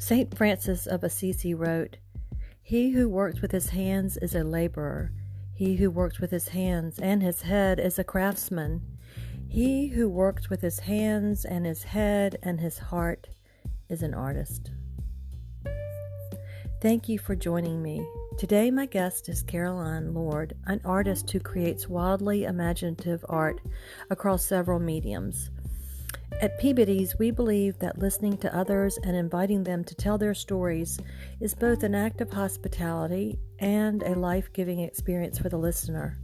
St. Francis of Assisi wrote, He who works with his hands is a laborer. He who works with his hands and his head is a craftsman. He who works with his hands and his head and his heart is an artist. Thank you for joining me. Today, my guest is Caroline Lord, an artist who creates wildly imaginative art across several mediums. At Peabody's, we believe that listening to others and inviting them to tell their stories is both an act of hospitality and a life giving experience for the listener.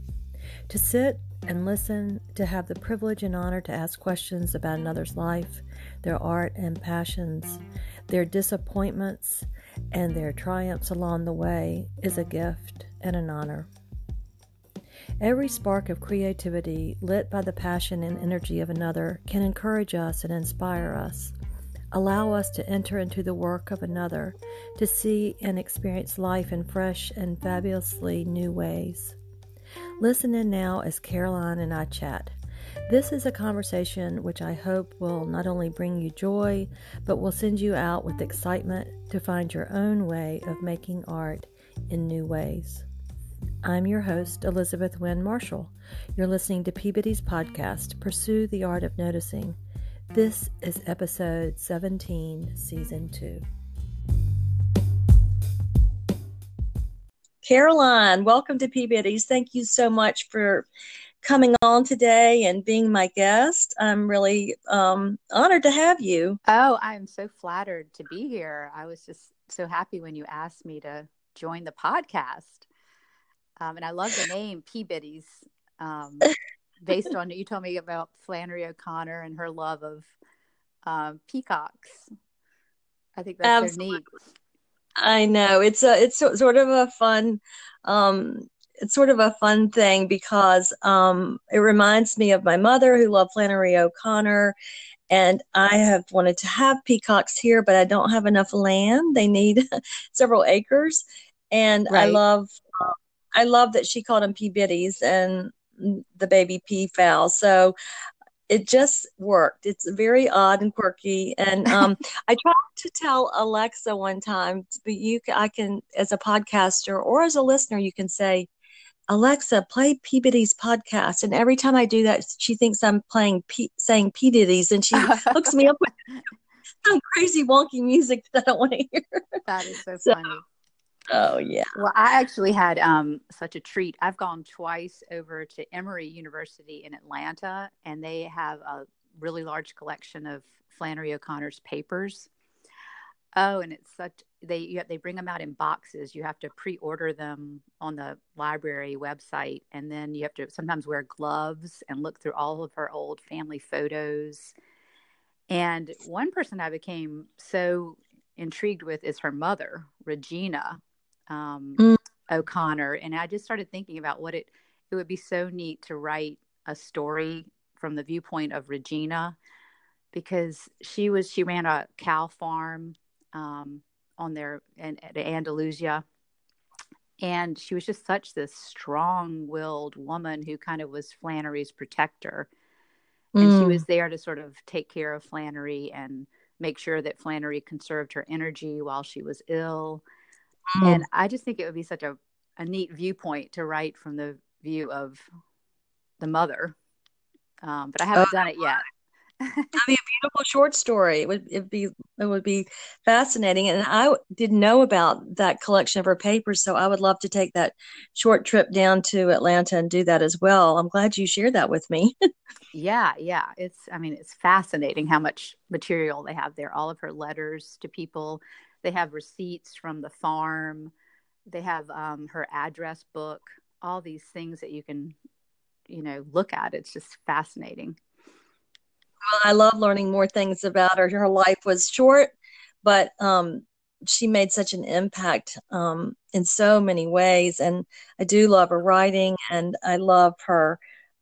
To sit and listen, to have the privilege and honor to ask questions about another's life, their art and passions, their disappointments, and their triumphs along the way is a gift and an honor. Every spark of creativity lit by the passion and energy of another can encourage us and inspire us. Allow us to enter into the work of another, to see and experience life in fresh and fabulously new ways. Listen in now as Caroline and I chat. This is a conversation which I hope will not only bring you joy, but will send you out with excitement to find your own way of making art in new ways. I'm your host, Elizabeth Wynn Marshall. You're listening to Peabody's podcast, Pursue the Art of Noticing. This is episode 17, season 2. Caroline, welcome to Peabody's. Thank you so much for coming on today and being my guest. I'm really um, honored to have you. Oh, I'm so flattered to be here. I was just so happy when you asked me to join the podcast. Um, and I love the name Peabody's, um, based on you told me about Flannery O'Connor and her love of um, peacocks. I think that's Absolutely. so neat. I know it's a it's sort of a fun um, it's sort of a fun thing because um, it reminds me of my mother who loved Flannery O'Connor. And I have wanted to have peacocks here, but I don't have enough land. They need several acres. And right. I love I love that she called them Peabitties and the baby peafowl. So it just worked. It's very odd and quirky. And um, I tried to tell Alexa one time, but you, I can, as a podcaster or as a listener, you can say, Alexa, play Peabody's podcast. And every time I do that, she thinks I'm playing P- saying P Diddy's, and she hooks me up with some crazy wonky music that I don't want to hear. That is so, so funny. Oh yeah. Well, I actually had um, such a treat. I've gone twice over to Emory University in Atlanta, and they have a really large collection of Flannery O'Connor's papers. Oh, and it's such they you, they bring them out in boxes. You have to pre-order them on the library website, and then you have to sometimes wear gloves and look through all of her old family photos. And one person I became so intrigued with is her mother, Regina, um, mm. O'Connor, and I just started thinking about what it it would be so neat to write a story from the viewpoint of Regina because she was she ran a cow farm um, on their in, at Andalusia and she was just such this strong-willed woman who kind of was Flannery's protector and mm. she was there to sort of take care of Flannery and make sure that Flannery conserved her energy while she was ill Mm. And I just think it would be such a, a neat viewpoint to write from the view of the mother. Um, but I haven't done it yet. That'd be a beautiful short story. It would it be it would be fascinating, and I didn't know about that collection of her papers, so I would love to take that short trip down to Atlanta and do that as well. I'm glad you shared that with me. yeah, yeah, it's I mean it's fascinating how much material they have there. All of her letters to people, they have receipts from the farm. They have um, her address book. All these things that you can, you know, look at. It's just fascinating. I love learning more things about her. Her life was short, but um, she made such an impact um, in so many ways. And I do love her writing, and I love her.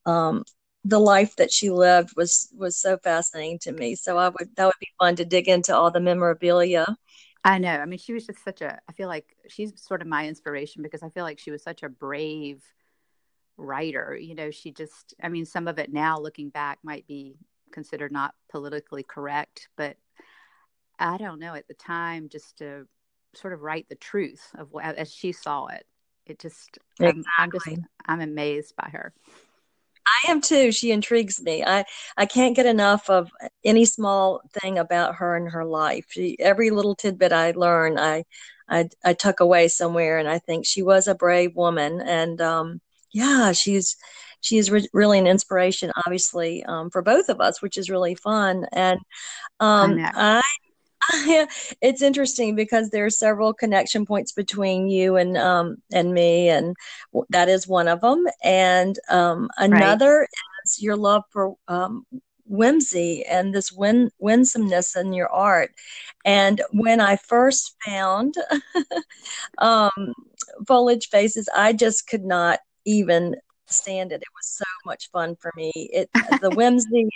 Um, the life that she lived was was so fascinating to me. So I would that would be fun to dig into all the memorabilia. I know. I mean, she was just such a, I feel like she's sort of my inspiration because I feel like she was such a brave writer. You know, she just, I mean, some of it now looking back might be considered not politically correct, but I don't know at the time just to sort of write the truth of what as she saw it. It just exactly. I'm, I'm just I'm amazed by her. I am too. She intrigues me. I I can't get enough of any small thing about her and her life. She, every little tidbit I learn, I, I I tuck away somewhere, and I think she was a brave woman. And um, yeah, she's she's re- really an inspiration, obviously, um, for both of us, which is really fun. And um, I, I it's interesting because there are several connection points between you and um and me and that is one of them and um another right. is your love for um whimsy and this win- winsomeness in your art and when i first found um foliage faces i just could not even stand it. It was so much fun for me. It the whimsy and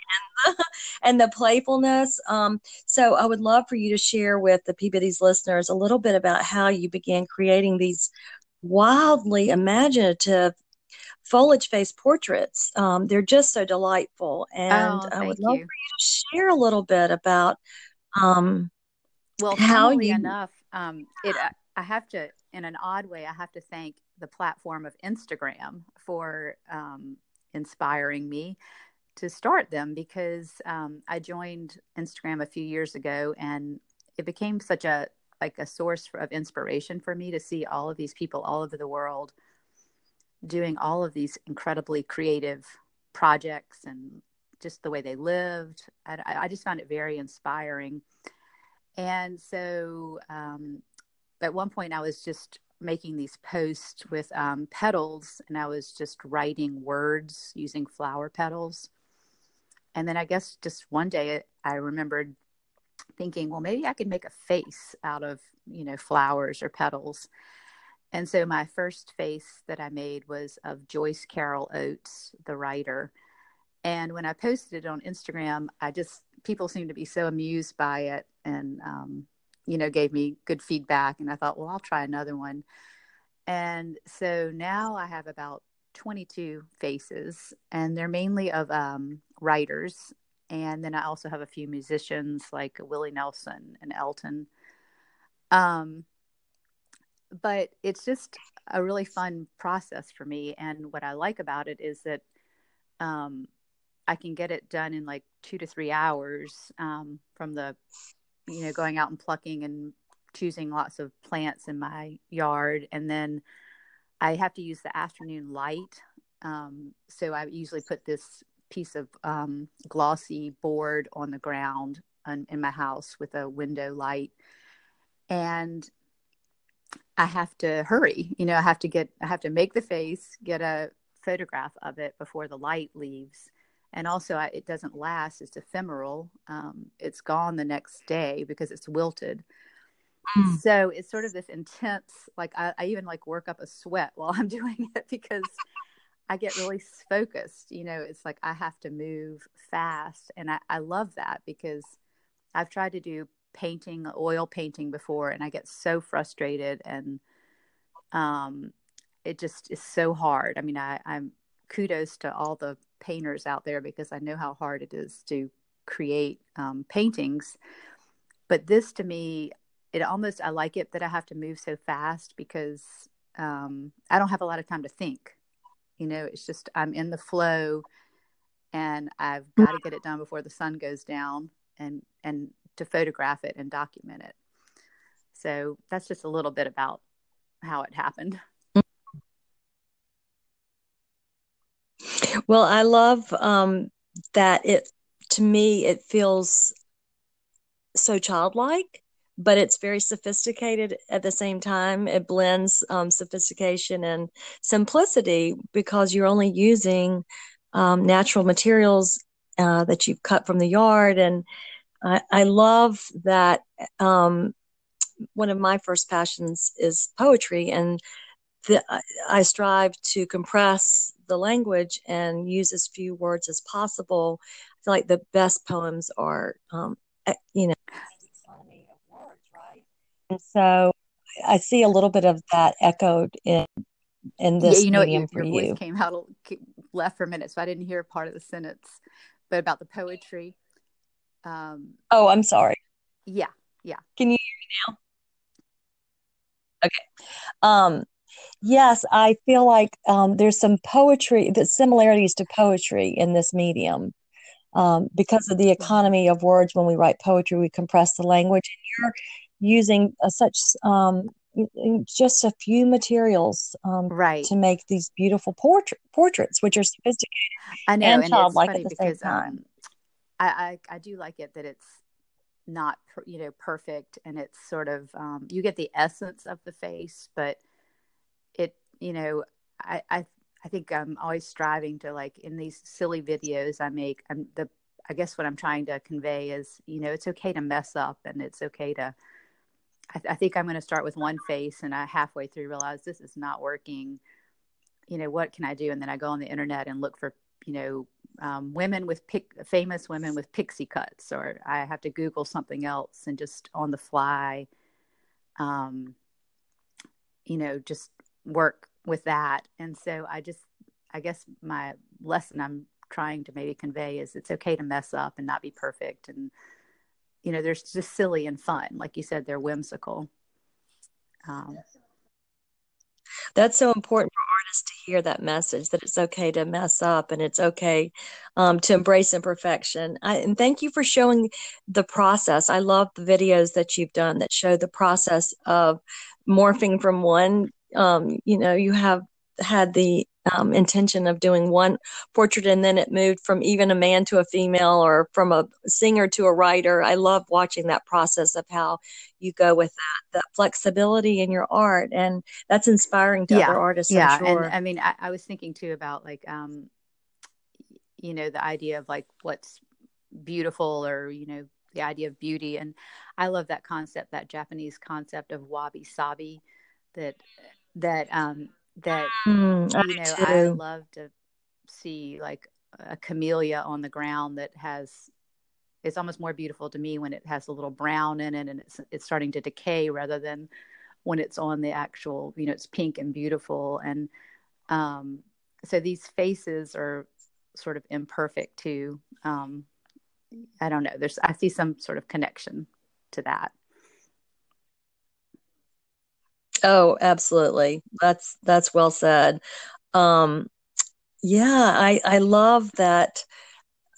the, and the playfulness. Um, so I would love for you to share with the Peabody's listeners a little bit about how you began creating these wildly imaginative foliage face portraits. Um, they're just so delightful, and oh, I would love you. for you to share a little bit about um, well, how you enough. Um, it I have to, in an odd way, I have to thank the platform of Instagram for um, inspiring me to start them because um, I joined Instagram a few years ago and it became such a like a source of inspiration for me to see all of these people all over the world doing all of these incredibly creative projects and just the way they lived. I, I just found it very inspiring. And so um, at one point, I was just making these posts with um, petals and I was just writing words using flower petals. And then I guess just one day I remembered thinking, well, maybe I could make a face out of, you know, flowers or petals. And so my first face that I made was of Joyce Carol Oates, the writer. And when I posted it on Instagram, I just, people seemed to be so amused by it. And um, you know, gave me good feedback. And I thought, well, I'll try another one. And so now I have about 22 faces, and they're mainly of um, writers. And then I also have a few musicians like Willie Nelson and Elton. Um, but it's just a really fun process for me. And what I like about it is that um, I can get it done in like two to three hours um, from the you know, going out and plucking and choosing lots of plants in my yard. And then I have to use the afternoon light. Um, so I usually put this piece of um, glossy board on the ground on, in my house with a window light. And I have to hurry. You know, I have to get, I have to make the face, get a photograph of it before the light leaves and also I, it doesn't last it's ephemeral um, it's gone the next day because it's wilted mm. so it's sort of this intense like I, I, even like work up a sweat while i'm doing it because i get really focused you know it's like i have to move fast and i, I love that because i've tried to do painting oil painting before and i get so frustrated and um it just is so hard i mean i i'm kudos to all the painters out there because I know how hard it is to create um, paintings. But this to me, it almost, I like it that I have to move so fast because um, I don't have a lot of time to think. You know, it's just I'm in the flow and I've got to get it done before the sun goes down and, and to photograph it and document it. So that's just a little bit about how it happened. Well, I love um, that it, to me, it feels so childlike, but it's very sophisticated at the same time. It blends um, sophistication and simplicity because you're only using um, natural materials uh, that you've cut from the yard. And I, I love that um, one of my first passions is poetry. And the, I strive to compress the language and use as few words as possible. I feel like the best poems are, um, you know, and so I see a little bit of that echoed in in this. Yeah, you know, your, your voice you. came out left for a minute, so I didn't hear part of the sentence, but about the poetry. Um, oh, I'm sorry. Yeah, Yeah. Can you hear me now? Okay. Um, yes, I feel like um, there's some poetry, the similarities to poetry in this medium. Um, because of the economy of words, when we write poetry, we compress the language. And you're using a, such um, just a few materials um, right to make these beautiful portrait portraits, which are sophisticated I know, and and childlike at the same because time. um, I, I I do like it that it's not per, you know perfect and it's sort of um, you get the essence of the face, but it you know I I I think I'm always striving to like in these silly videos I make. I'm the I guess what I'm trying to convey is you know it's okay to mess up and it's okay to I, th- I think I'm going to start with one face, and I halfway through realize this is not working. You know, what can I do? And then I go on the internet and look for, you know, um, women with pic- famous women with pixie cuts, or I have to Google something else and just on the fly, um, you know, just work with that. And so I just, I guess my lesson I'm trying to maybe convey is it's okay to mess up and not be perfect and you know, they're just silly and fun. Like you said, they're whimsical. Um, That's so important for artists to hear that message that it's okay to mess up and it's okay um, to embrace imperfection. I, and thank you for showing the process. I love the videos that you've done that show the process of morphing from one. Um, you know, you have had the um, intention of doing one portrait and then it moved from even a man to a female or from a singer to a writer. I love watching that process of how you go with that, that flexibility in your art. And that's inspiring to yeah, other artists, yeah. I'm sure. And I mean, I, I was thinking too about like, um, you know, the idea of like what's beautiful or, you know, the idea of beauty. And I love that concept, that Japanese concept of wabi sabi that, that, um, that Mm, I you know i love to see like a camellia on the ground that has it's almost more beautiful to me when it has a little brown in it and it's it's starting to decay rather than when it's on the actual you know it's pink and beautiful. And um so these faces are sort of imperfect too. Um i don't know there's i see some sort of connection to that Oh, absolutely. That's that's well said. Um, yeah, I I love that.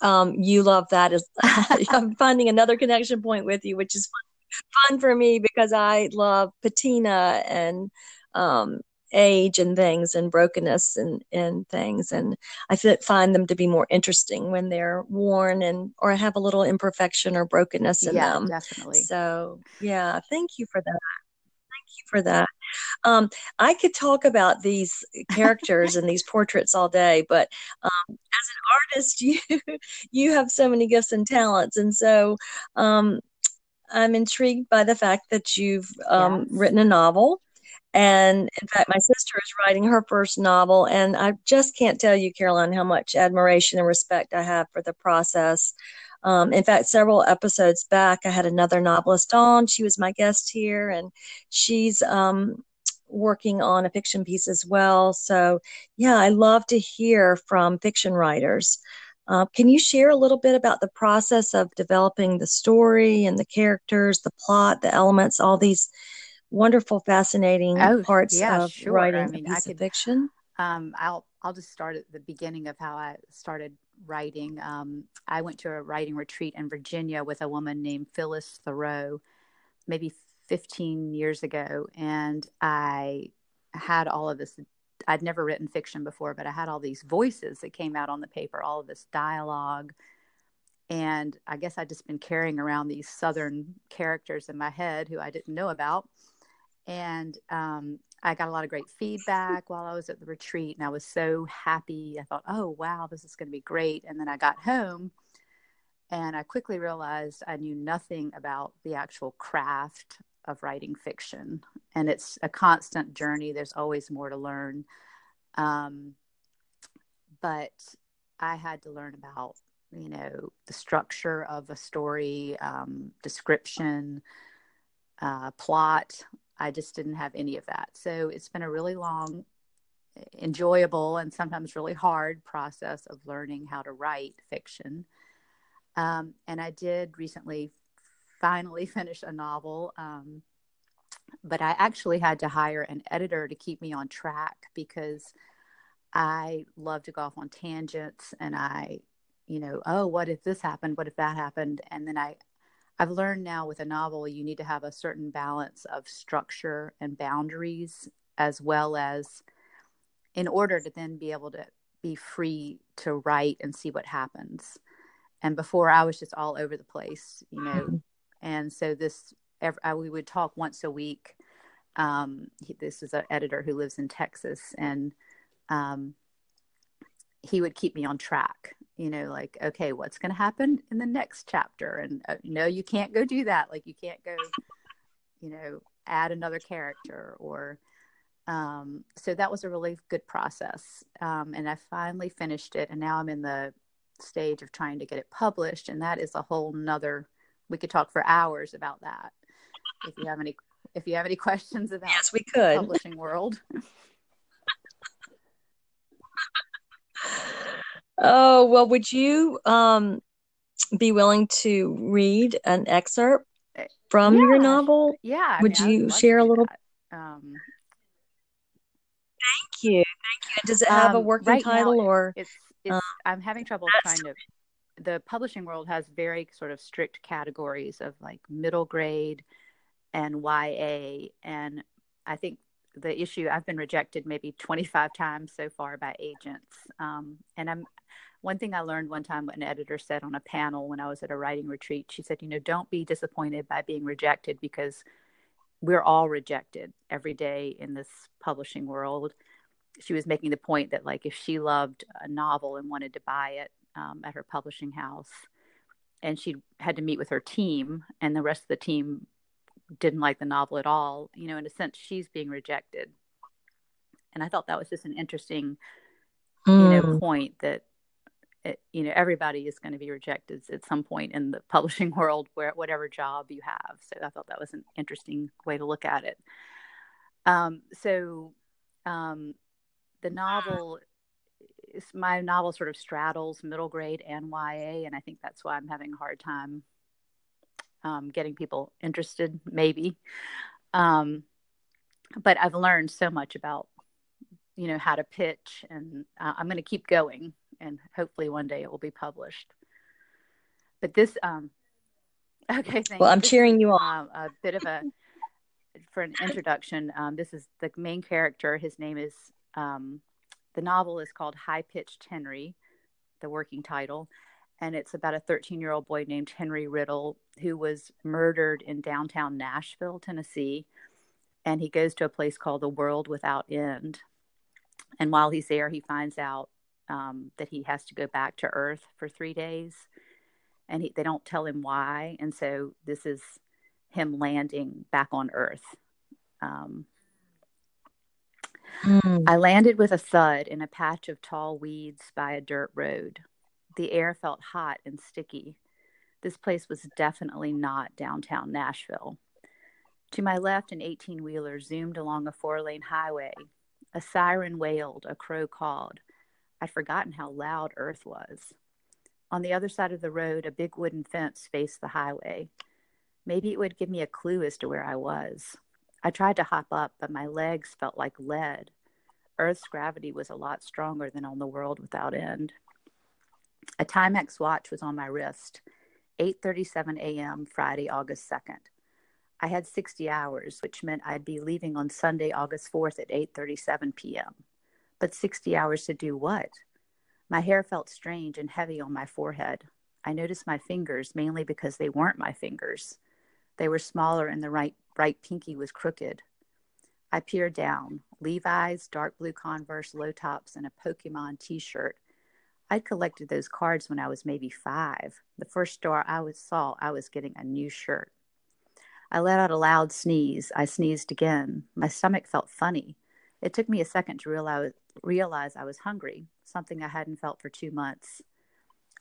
Um, you love that. Is I'm finding another connection point with you, which is fun, fun for me because I love patina and um, age and things and brokenness and and things, and I find them to be more interesting when they're worn and or have a little imperfection or brokenness in yeah them. definitely So yeah, thank you for that. Thank you for that. Um, I could talk about these characters and these portraits all day, but um, as an artist, you you have so many gifts and talents, and so um, I'm intrigued by the fact that you've um, yes written a novel. And in fact, my sister is writing her first novel, and I just can't tell you, Caroline, how much admiration and respect I have for the process. Um, in fact, several episodes back, I had another novelist on. She was my guest here, and she's um, working on a fiction piece as well. So, yeah, I love to hear from fiction writers. Uh, can you share a little bit about the process of developing the story and the characters, the plot, the elements, all these wonderful, fascinating oh parts yeah of sure i writing a mean i piece of could fiction? Um, I'll I'll just start at the beginning of how I started writing. Um, I went to a writing retreat in Virginia with a woman named Phyllis Theroux, maybe 15 years ago, and I had all of this. I'd never written fiction before, but I had all these voices that came out on the paper, all of this dialogue, and I guess I'd just been carrying around these Southern characters in my head who I didn't know about, and um, I got a lot of great feedback while I was at the retreat, and I was so happy. I thought, oh, wow, this is going to be great. And then I got home, and I quickly realized I knew nothing about the actual craft of writing fiction. And it's a constant journey, there's always more to learn. Um, but I had to learn about, you know, the structure of a story, um, description, uh, plot. I just didn't have any of that. So it's been a really long, enjoyable, and sometimes really hard process of learning how to write fiction. Um, and I did recently finally finish a novel. Um, but I actually had to hire an editor to keep me on track because I love to go off on tangents and I, you know, oh, what if this happened? What if that happened? And then I, I've learned now with a novel, you need to have a certain balance of structure and boundaries, as well as in order to then be able to be free to write and see what happens. And before I was just all over the place, you know. Mm-hmm. And so this, I, we would talk once a week. Um, he, this is an editor who lives in Texas, and um, he would keep me on track. You know, like, okay, what's going to happen in the next chapter? And uh, no, you can't go do that. Like, you can't go, you know, add another character or um, so that was a really good process. Um, and I finally finished it. And now I'm in the stage of trying to get it published. And that is a whole nother, we could talk for hours about that. If you have any, if you have any questions about yes, we could. publishing world. oh, well, would you, um, be willing to read an excerpt eh, from yeah. your novel? Yeah. Would I mean, you share a little? Um, Thank you. Thank you. Does it have um, a working right title now, or? It's, it's, um, I'm having trouble trying to. The publishing world has very sort of strict categories of like middle grade and YA. And I think the issue, I've been rejected maybe 25 times so far by agents. Um, and I'm, one thing I learned one time, an editor said on a panel when I was at a writing retreat, she said, you know, don't be disappointed by being rejected because we're all rejected every day in this publishing world. She was making the point that, like, if she loved a novel and wanted to buy it um, at her publishing house, and she had to meet with her team, and the rest of the team didn't like the novel at all, you know, in a sense, she's being rejected. And I thought that was just an interesting, mm. you know, mm. point that it, you know everybody is going to be rejected at some point in the publishing world where whatever job you have. So i thought that was an interesting way to look at it. Um, so um, the novel my novel sort of straddles middle grade and ya and i think that's why i'm having a hard time um, getting people interested maybe. Um, but i've learned so much about you know how to pitch and uh, i'm going to keep going and hopefully one day it will be published. But this, um, okay, well, I'm cheering you on. Uh, a bit of a for an introduction. Um, this is the main character. His name is um, the novel is called High Pitched Henry, the working title, and it's about a 13 year old boy named Henry Riddle who was murdered in downtown Nashville, Tennessee. And he goes to a place called the World Without End. And while he's there, he finds out um, that he has to go back to Earth for three days, and he, they don't tell him why. And so this is him landing back on Earth. Um, mm. I landed with a thud in a patch of tall weeds by a dirt road. The air felt hot and sticky. This place was definitely not downtown Nashville. To my left, an 18 wheeler zoomed along a four lane highway. A siren wailed, a crow called. I'd forgotten how loud Earth was. On the other side of the road, a big wooden fence faced the highway. Maybe it would give me a clue as to where I was. I tried to hop up, but my legs felt like lead. Earth's gravity was a lot stronger than on the world without end. A Timex watch was on my wrist. 8:37 a.m. Friday, August 2nd. I had 60 hours, which meant I'd be leaving on Sunday, August 4th at 8:37 p.m. But 60 hours to do what? My hair felt strange and heavy on my forehead. I noticed my fingers mainly because they weren't my fingers. They were smaller and the right, right pinky was crooked. I peered down. Levi's, dark blue Converse, low tops, and a Pokemon t shirt. I'd collected those cards when I was maybe five. The first store I was, saw, I was getting a new shirt. I let out a loud sneeze. I sneezed again. My stomach felt funny. It took me a second to realize, realize I was hungry, something I hadn't felt for two months.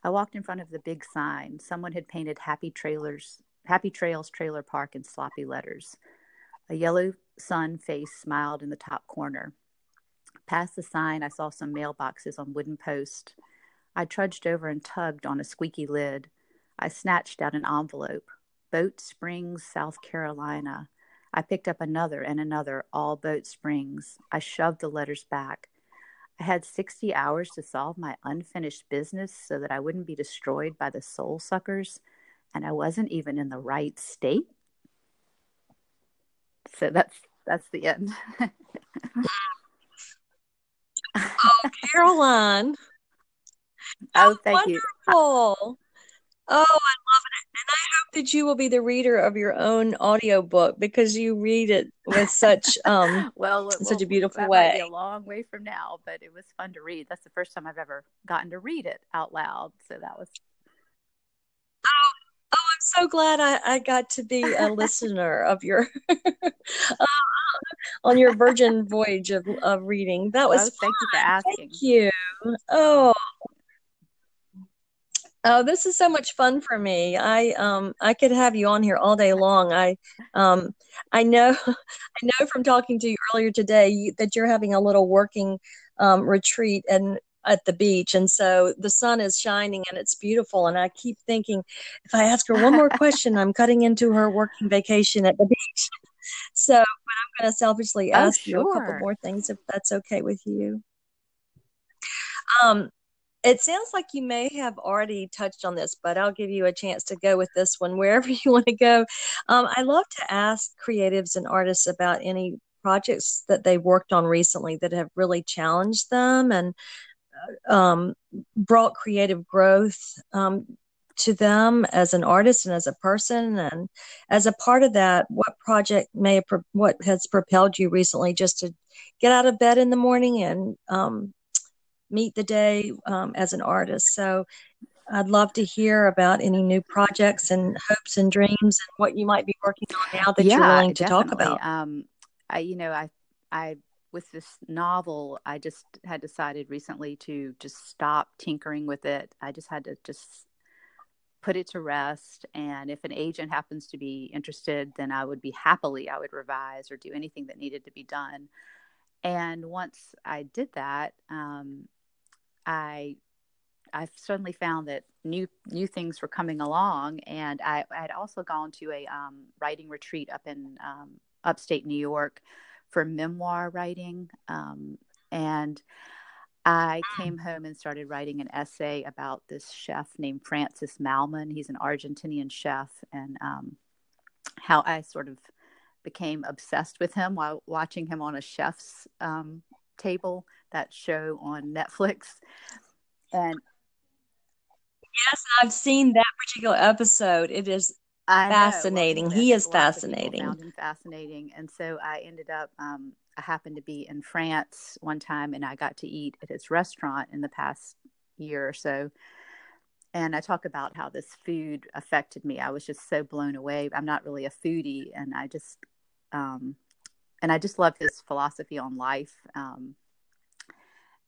I walked in front of the big sign. Someone had painted Happy Trailers, Happy Trails Trailer Park in sloppy letters. A yellow sun face smiled in the top corner. Past the sign, I saw some mailboxes on wooden posts. I trudged over and tugged on a squeaky lid. I snatched out an envelope. Boat Springs, South Carolina. I picked up another and another, all Boat Springs. I shoved the letters back. I had 60 hours to solve my unfinished business so that I wouldn't be destroyed by the soul suckers, and I wasn't even in the right state. So that's that's the end. oh, Caroline. Oh, thank wonderful. you. Oh, I love it. And I hope that you will be the reader of your own audiobook because you read it with such um well, such a beautiful way. A long way from now, but it was fun to read. That's the first time I've ever gotten to read it out loud. So that was Oh, oh, I'm so glad I, I got to be a listener of your uh, on your virgin voyage of, of reading. That was oh, thank you for asking. Thank you. Oh, Oh, this is so much fun for me. I um I could have you on here all day long. I um I know I know from talking to you earlier today you, that you're having a little working um retreat and at the beach and so the sun is shining and it's beautiful and I keep thinking if I ask her one more question I'm cutting into her working vacation at the beach. So, but I'm going to selfishly Oh, ask you a couple more things if that's okay with you. Um it sounds like you may have already touched on this, but I'll give you a chance to go with this one wherever you want to go. Um, I love to ask creatives and artists about any projects that they worked on recently that have really challenged them and um, brought creative growth um, to them as an artist and as a person. And as a part of that, what project may what has propelled you recently just to get out of bed in the morning and um, meet the day um, as an artist. So I'd love to hear about any new projects and hopes and dreams and what you might be working on now that you're willing to talk definitely. about. Um, I, you know, I, I, with this novel, I just had decided recently to just stop tinkering with it. I just had to just put it to rest. And if an agent happens to be interested, then I would be happily, I would revise or do anything that needed to be done. And once I did that, um, I I suddenly found that new new things were coming along, and I, had also gone to a um, writing retreat up in um, upstate New York for memoir writing, um, and I came home and started writing an essay about this chef named Francis Mallmann. He's an Argentinian chef, and um, how I sort of became obsessed with him while watching him on a chef's um, table, that show on Netflix. And Yes, I've seen that particular episode. It is I fascinating. He is lots of people fascinating. Found him fascinating, and so I ended up. Um, I happened to be in France one time, and I got to eat at his restaurant in the past year or so. And I talk about how this food affected me. I was just so blown away. I'm not really a foodie, and I just, um, and I just love his philosophy on life. Um,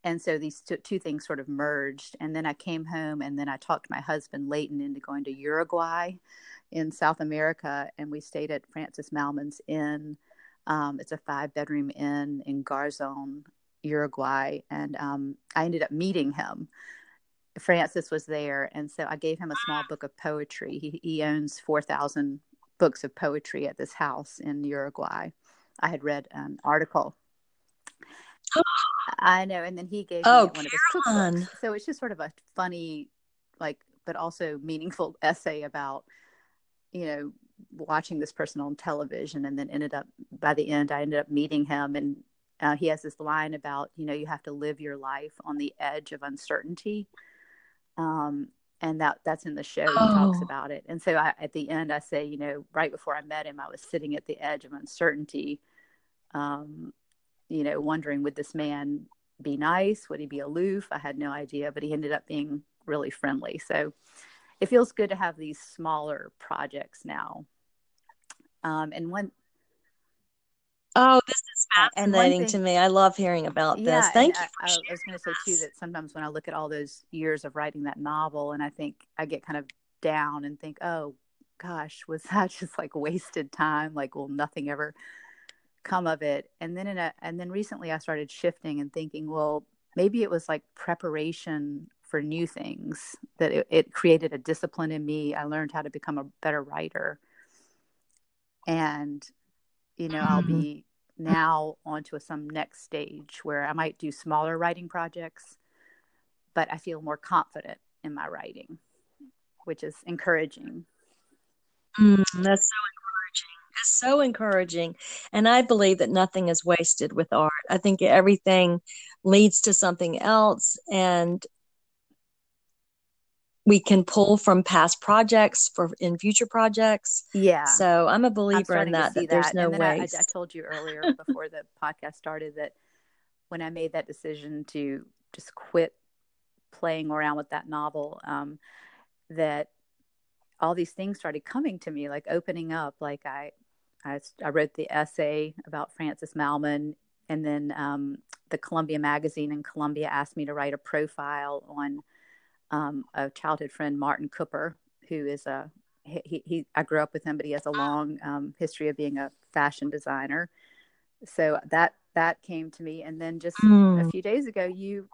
and so these two, two things sort of merged. And then I came home, and then I talked my husband Leighton into going to Uruguay in South America, and we stayed at Francis Mallmann's Inn. Um, it's a five bedroom inn in Garzon, Uruguay, and um, I ended up meeting him. Francis was there, and so I gave him a small book of poetry. He, he owns four thousand books of poetry at this house in Uruguay. I had read an article. I know, and then he gave Oh, me one of his Caroline. cookbooks. So it's just sort of a funny, like, but also meaningful essay about, you know, watching this person on television, and then ended up by the end, I ended up meeting him, and uh, he has this line about, you know, you have to live your life on the edge of uncertainty. Um, and that that's in the show. He talks Oh. about it. And so I, at the end, I say, you know, right before I met him, I was sitting at the edge of uncertainty, um, you know, wondering would this man be nice? Would he be aloof? I had no idea, but he ended up being really friendly. So it feels good to have these smaller projects now. Um, and one, Oh, this is fascinating to me. I love hearing about this. yeah, and Thank you I, I was going to say too that sometimes when I look at all those years of writing that novel, and I think I get kind of down and think, oh gosh, was that just like wasted time? Like, will nothing ever come of it? And then in a, and then recently I started shifting and thinking, well, maybe it was like preparation for new things that it, it created a discipline in me. I learned how to become a better writer. and you know mm-hmm. I'll be now onto some next stage where I might do smaller writing projects, but I feel more confident in my writing, which is encouraging. Mm, that's so It's so encouraging. And I believe that nothing is wasted with art. I think everything leads to something else. And we can pull from past projects for in future projects. Yeah. So I'm a believer I'm in that, that, that. There's no way. I, I, told you earlier before the podcast started that when I made that decision to just quit playing around with that novel, um, that all these things started coming to me, like opening up. Like I, I, I wrote the essay about Francis Mallmann, and then um, the Columbia magazine in Columbia asked me to write a profile on um, a childhood friend, Martin Cooper, who is a he, he I grew up with him, but he has a long um, history of being a fashion designer. So that that came to me, and then just mm. a few days ago, you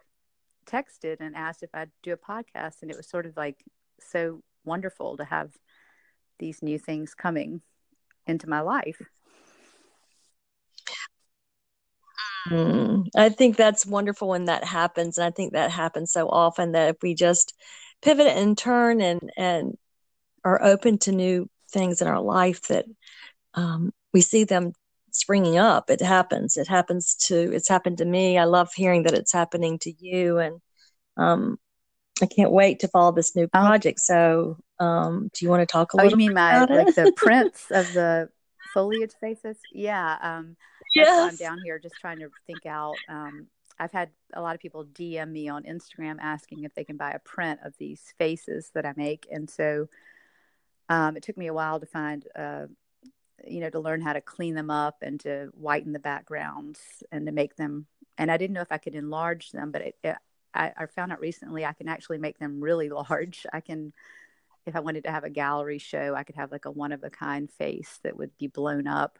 texted and asked if I'd do a podcast, and it was sort of like so wonderful to have these new things coming into my life. Mm, I think that's wonderful when that happens. And I think that happens so often that if we just pivot and turn and, and are open to new things in our life that um, we see them springing up. It happens. It happens to, it's happened to me. I love hearing that it's happening to you. And um, I can't wait to follow this new oh. project. So, um, do you want to talk a little? oh? You mean my like the prints of the foliage faces? Yeah. Um, yes. I'm down here just trying to think out. Um, I've had a lot of people DM me on Instagram asking if they can buy a print of these faces that I make, and so um, it took me a while to find, uh, you know, to learn how to clean them up and to whiten the backgrounds and to make them. And I didn't know if I could enlarge them, but it, it, I, I found out recently I can actually make them really large. I can if I wanted to have a gallery show, I could have like a one of a kind face that would be blown up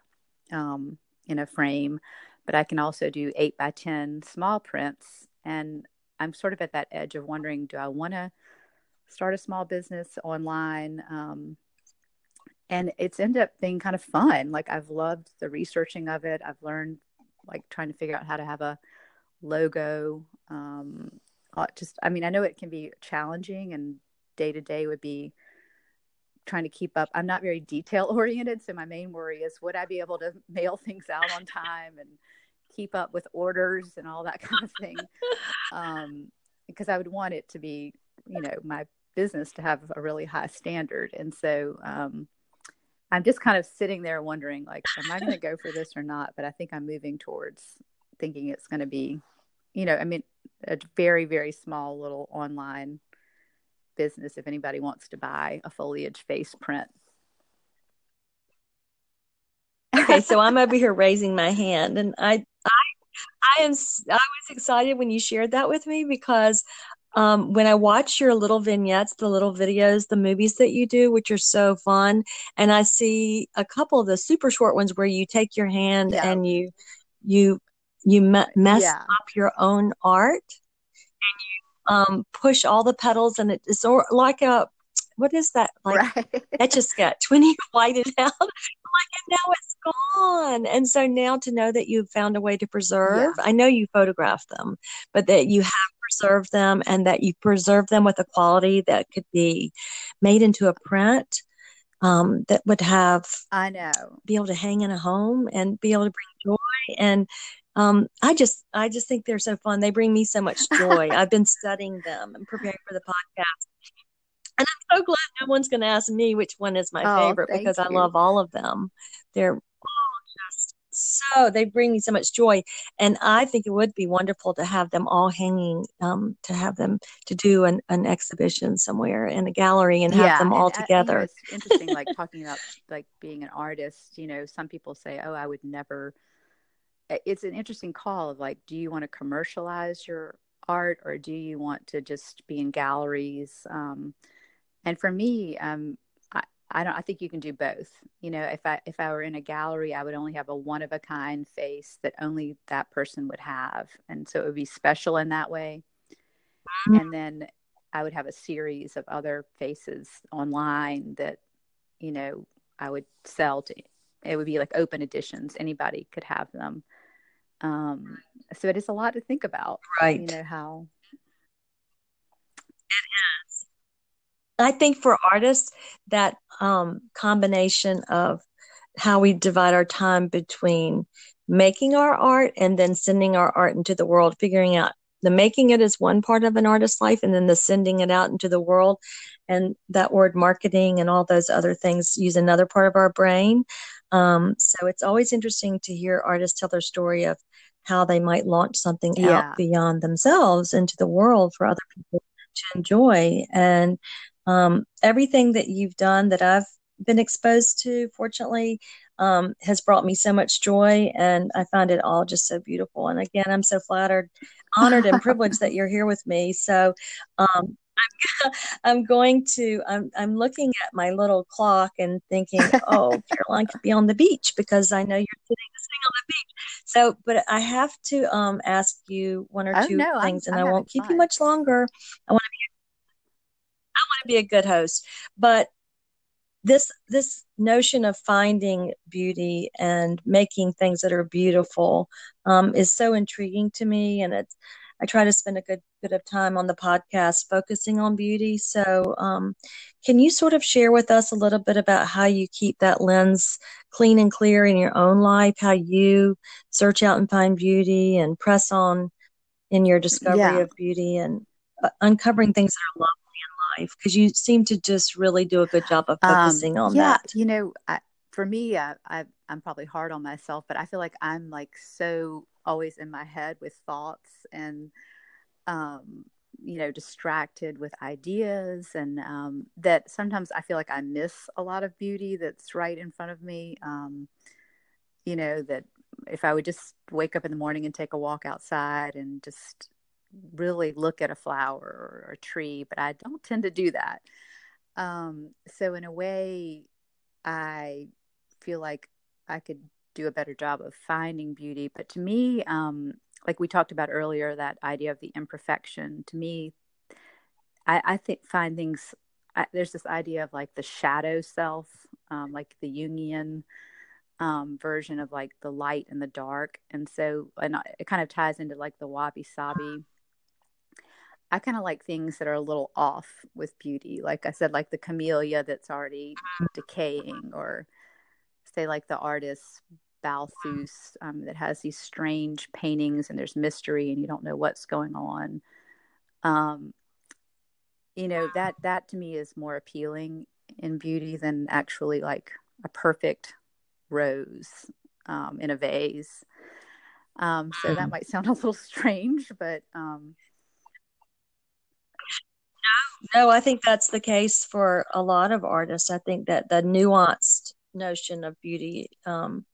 um, in a frame. But I can also do eight by 10 small prints. And I'm sort of at that edge of wondering do I want to start a small business online? Um, and it's ended up being kind of fun. Like I've loved the researching of it. I've learned like trying to figure out how to have a logo. Um, just, I mean, I know it can be challenging and day to day would be trying to keep up. I'm not very detail oriented, so my main worry is would I be able to mail things out on time and keep up with orders and all that kind of thing. Um, because I would want it to be, you know, my business to have a really high standard. And so um, I'm just kind of sitting there wondering, like, am I going to go for this or not? But I think I'm moving towards thinking it's going to be, you know, I mean, a very, very small little online business if anybody wants to buy a foliage face print. okay, so I'm over here raising my hand, and I, I, I am. I was excited when you shared that with me because um, when I watch your little vignettes, the little videos, the movies that you do, which are so fun, and I see a couple of the super short ones where you take your hand yeah. and you, you, you mess yeah. up your own art, and you um, push all the petals and it's or like a what is that like right. that just got 20 whited out like and now it's gone and so now to know that you've found a way to preserve yeah. i know you photographed them but that you have preserved them and that you preserve them with a quality that could be made into a print um, that would have i know be able to hang in a home and be able to bring joy and um, I just I just think they're so fun. They bring me so much joy. I've been studying them and preparing for the podcast. And I'm so glad no one's going to ask me which one is my oh, favorite because you. I love all of them. They're all just so they bring me so much joy, and I think it would be wonderful to have them all hanging, um, to have them to do an, an exhibition somewhere in a gallery and have yeah, them all and, together. You know, it's interesting, like talking about like being an artist. You know, some people say, "Oh, I would never." It's an interesting call of like, do you want to commercialize your art or do you want to just be in galleries? Um, and for me, um, I, I don't. I think you can do both. You know, if I if I were in a gallery, I would only have a one of a kind face that only that person would have, and so it would be special in that way. Mm-hmm. And then I would have a series of other faces online that, you know, I would sell to it would be like open editions. Anybody could have them. Um, so it is a lot to think about. Right. You know how. It is. I think for artists, that um, combination of how we divide our time between making our art and then sending our art into the world, figuring out the making it is one part of an artist's life and then the sending it out into the world and that word marketing and all those other things use another part of our brain um, so it's always interesting to hear artists tell their story of how they might launch something yeah. out beyond themselves into the world for other people to enjoy. And um, everything that you've done that i've been exposed to fortunately um, has brought me so much joy and i find it all just so beautiful. And again i'm so flattered honored and privileged that you're here with me. So um, I'm, I'm going to I'm, I'm looking at my little clock and thinking oh caroline could be on the beach because i know you're sitting, sitting on the beach. So but i have to um, ask you one or oh, two no, things I'm, and I'm i won't keep fun. you much longer. I want to be I want to be a good host. But this this notion of finding beauty and making things that are beautiful um, is so intriguing to me and it's i try to spend a good bit of time on the podcast focusing on beauty. So um, can you sort of share with us a little bit about how you keep that lens clean and clear in your own life how you search out and find beauty and press on in your discovery Yeah. of beauty and uh, uncovering things that are lovely in life? Because you seem to just really do a good job of Um, focusing on yeah, that. you know, I, for me, I, I, I'm probably hard on myself, but I feel like I'm like so always in my head with thoughts and, um, you know, distracted with ideas, and um, that sometimes I feel like I miss a lot of beauty that's right in front of me. Um, you know, that if I would just wake up in the morning and take a walk outside and just really look at a flower or a tree, but I don't tend to do that. Um, so in a way, I feel like I could do a better job of finding beauty. But to me, um, like we talked about earlier, that idea of the imperfection, to me, I, I think find things. I, there's this idea of like the shadow self, um, like the Jungian um, version of like the light and the dark, and so and it kind of ties into like the wabi sabi. I kind of like things that are a little off with beauty. Like I said, like the camellia that's already decaying, or say like the artist Balthus um, that has these strange paintings and there's mystery and you don't know what's going on. Um, you know that that to me is more appealing in beauty than actually like a perfect rose um, in a vase. Um, so that might sound a little strange, but um, No, I think that's the case for a lot of artists. I think that the nuanced notion of beauty um,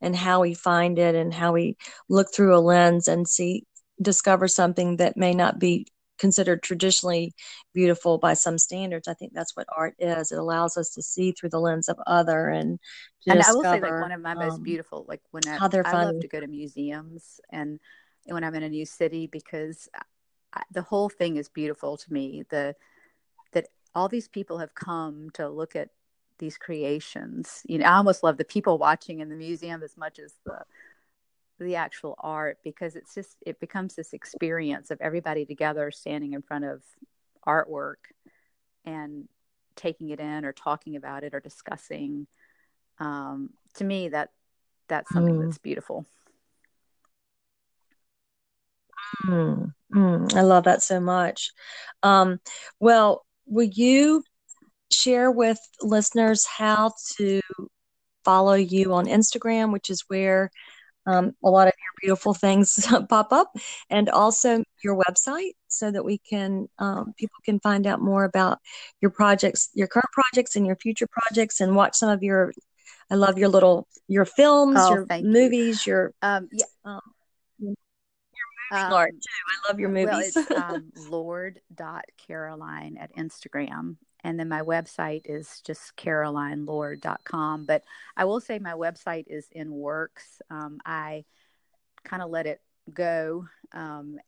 and how we find it and how we look through a lens and see, discover something that may not be considered traditionally beautiful by some standards. I think that's what art is. It allows us to see through the lens of other and to and I will say like one of my most um, beautiful like when I, I love to go to museums and when I'm in a new city because I, the whole thing is beautiful to me the that all these people have come to look at these creations. You know I almost love the people watching in the museum as much as the the actual art because it's just it becomes this experience of everybody together standing in front of artwork and taking it in or talking about it or discussing. Um, to me that that's something Mm, that's beautiful. Mm, mm. I love that so much. Um, well, will you share with listeners how to follow you on Instagram, which is where um, a lot of your beautiful things pop up, and also your website, so that we can um, people can find out more about your projects, your current projects, and your future projects, and watch some of your. I love your little your films, oh your thank you movies, your um, yeah um, your um, art too. I love your well movies. it's um, lord.caroline at instagram and then my website is just carolinelord.com but i will say my website is in works um, i kind of let it go um,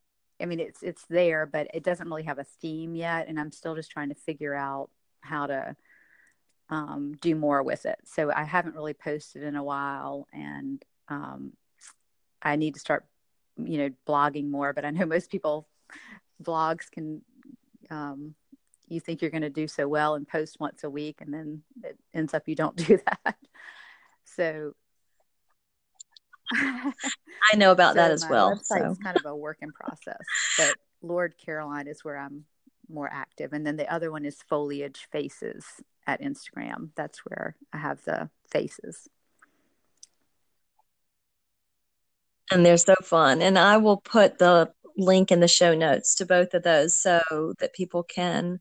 i mean it's it's there but it doesn't really have a theme yet and i'm still just trying to figure out how to um, do more with it. So I haven't really posted in a while, and um, I need to start, you know, blogging more. But I know most people blogs can. Um, you think you're going to do so well and post once a week, and then it ends up you don't do that. So I know about so that as well. So it's kind of a work in process, but Lord Caroline is where I'm more active, and then the other one is Foliage Faces at Instagram. That's where I have the faces. And they're so fun. And I will put the link in the show notes to both of those so that people can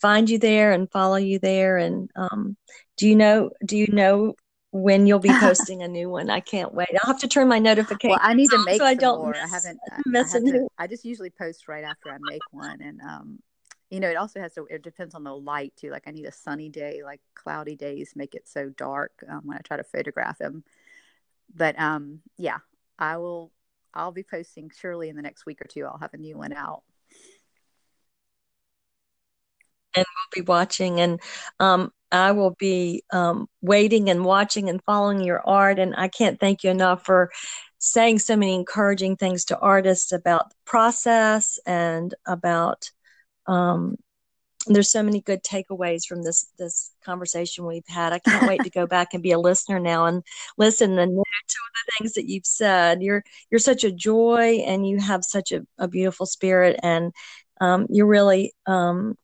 find you there and follow you there. And um, do you know? Do you know when you'll be posting a new one? I can't wait. I'll have to turn my notifications. Well, I need to make so I don't more. Miss, I haven't. Miss I, to, I just usually post right after I make one, and um, you know, it also has to. It depends on the light too. Like I need a sunny day. Like cloudy days make it so dark um, when I try to photograph them. But um, yeah, I will. I'll be posting surely in the next week or two. I'll have a new one out and we'll be watching and um, I will be um, waiting and watching and following your art. And I can't thank you enough for saying so many encouraging things to artists about the process and about. Um, there's so many good takeaways from this this conversation we've had. I can't wait to go back and be a listener now and listen and to the things that you've said. You're you're such a joy and you have such a, a beautiful spirit and um, you're really um,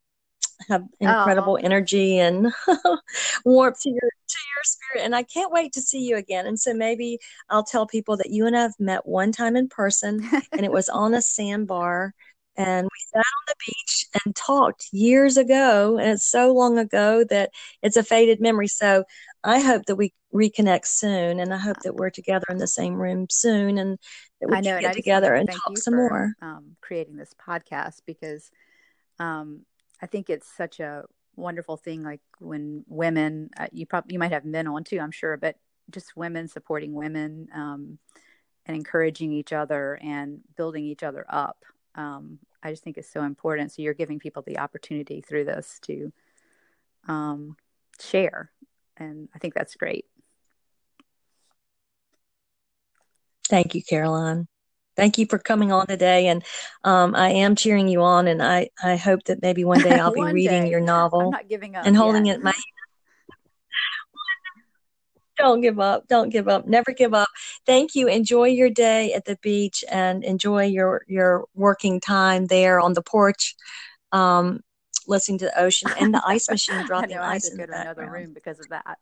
have incredible oh. energy and warmth to your to your spirit and I can't wait to see you again. And so maybe I'll tell people that you and I've met one time in person and it was on a sandbar and we sat on the beach and talked years ago and it's so long ago that it's a faded memory. So I hope that we reconnect soon and I hope that we're together in the same room soon and that we I know, can get together and talk some for, more. Um, creating this podcast because um, I think it's such a wonderful thing. Like when women, uh, you probably you might have men on too, I'm sure, but just women supporting women um, and encouraging each other and building each other up. Um, I just think it's so important. So you're giving people the opportunity through this to um, share, and I think that's great. Thank you, Caroline thank you for coming on today. And um, I am cheering you on, and I, I hope that maybe one day I'll be reading day. your novel. I'm not giving up and holding yet. it in my Don't give up. Don't give up. Never give up. Thank you. Enjoy your day at the beach and enjoy your your working time there on the porch. Um, listening to the ocean and the ice machine dropping I know, ice I had to go to another room because of that.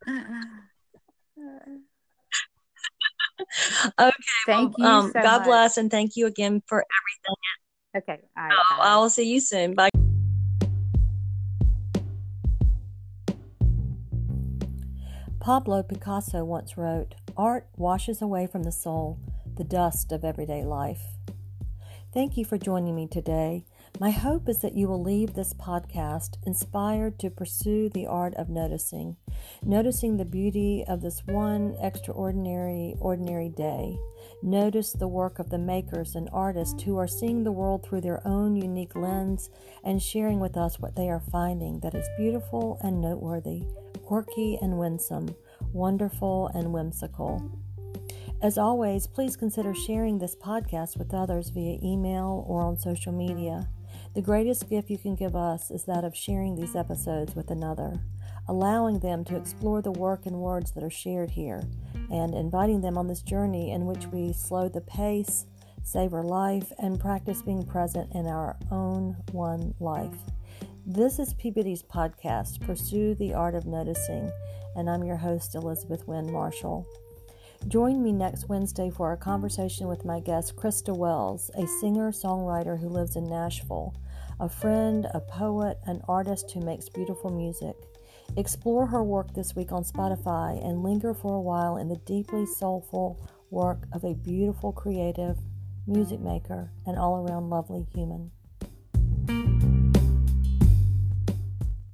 okay. Thank well, you. Um, so God much. bless and thank you again for everything. Okay. All right, oh, I will see you soon. Bye. Pablo Picasso once wrote, Art washes away from the soul the dust of everyday life. Thank you for joining me today. My hope is that you will leave this podcast inspired to pursue the art of noticing, noticing the beauty of this one extraordinary, ordinary day. Notice the work of the makers and artists who are seeing the world through their own unique lens and sharing with us what they are finding that is beautiful and noteworthy, quirky and winsome, wonderful and whimsical. As always, please consider sharing this podcast with others via email or on social media. The greatest gift you can give us is that of sharing these episodes with another, allowing them to explore the work and words that are shared here, and inviting them on this journey in which we slow the pace, savor life, and practice being present in our own one life. This is Peabody's podcast, Pursue the Art of Noticing, and I'm your host, Elizabeth Wynn Marshall. Join me next Wednesday for a conversation with my guest, Krista Wells, a singer songwriter who lives in Nashville, a friend, a poet, an artist who makes beautiful music. Explore her work this week on Spotify and linger for a while in the deeply soulful work of a beautiful, creative music maker and all around lovely human.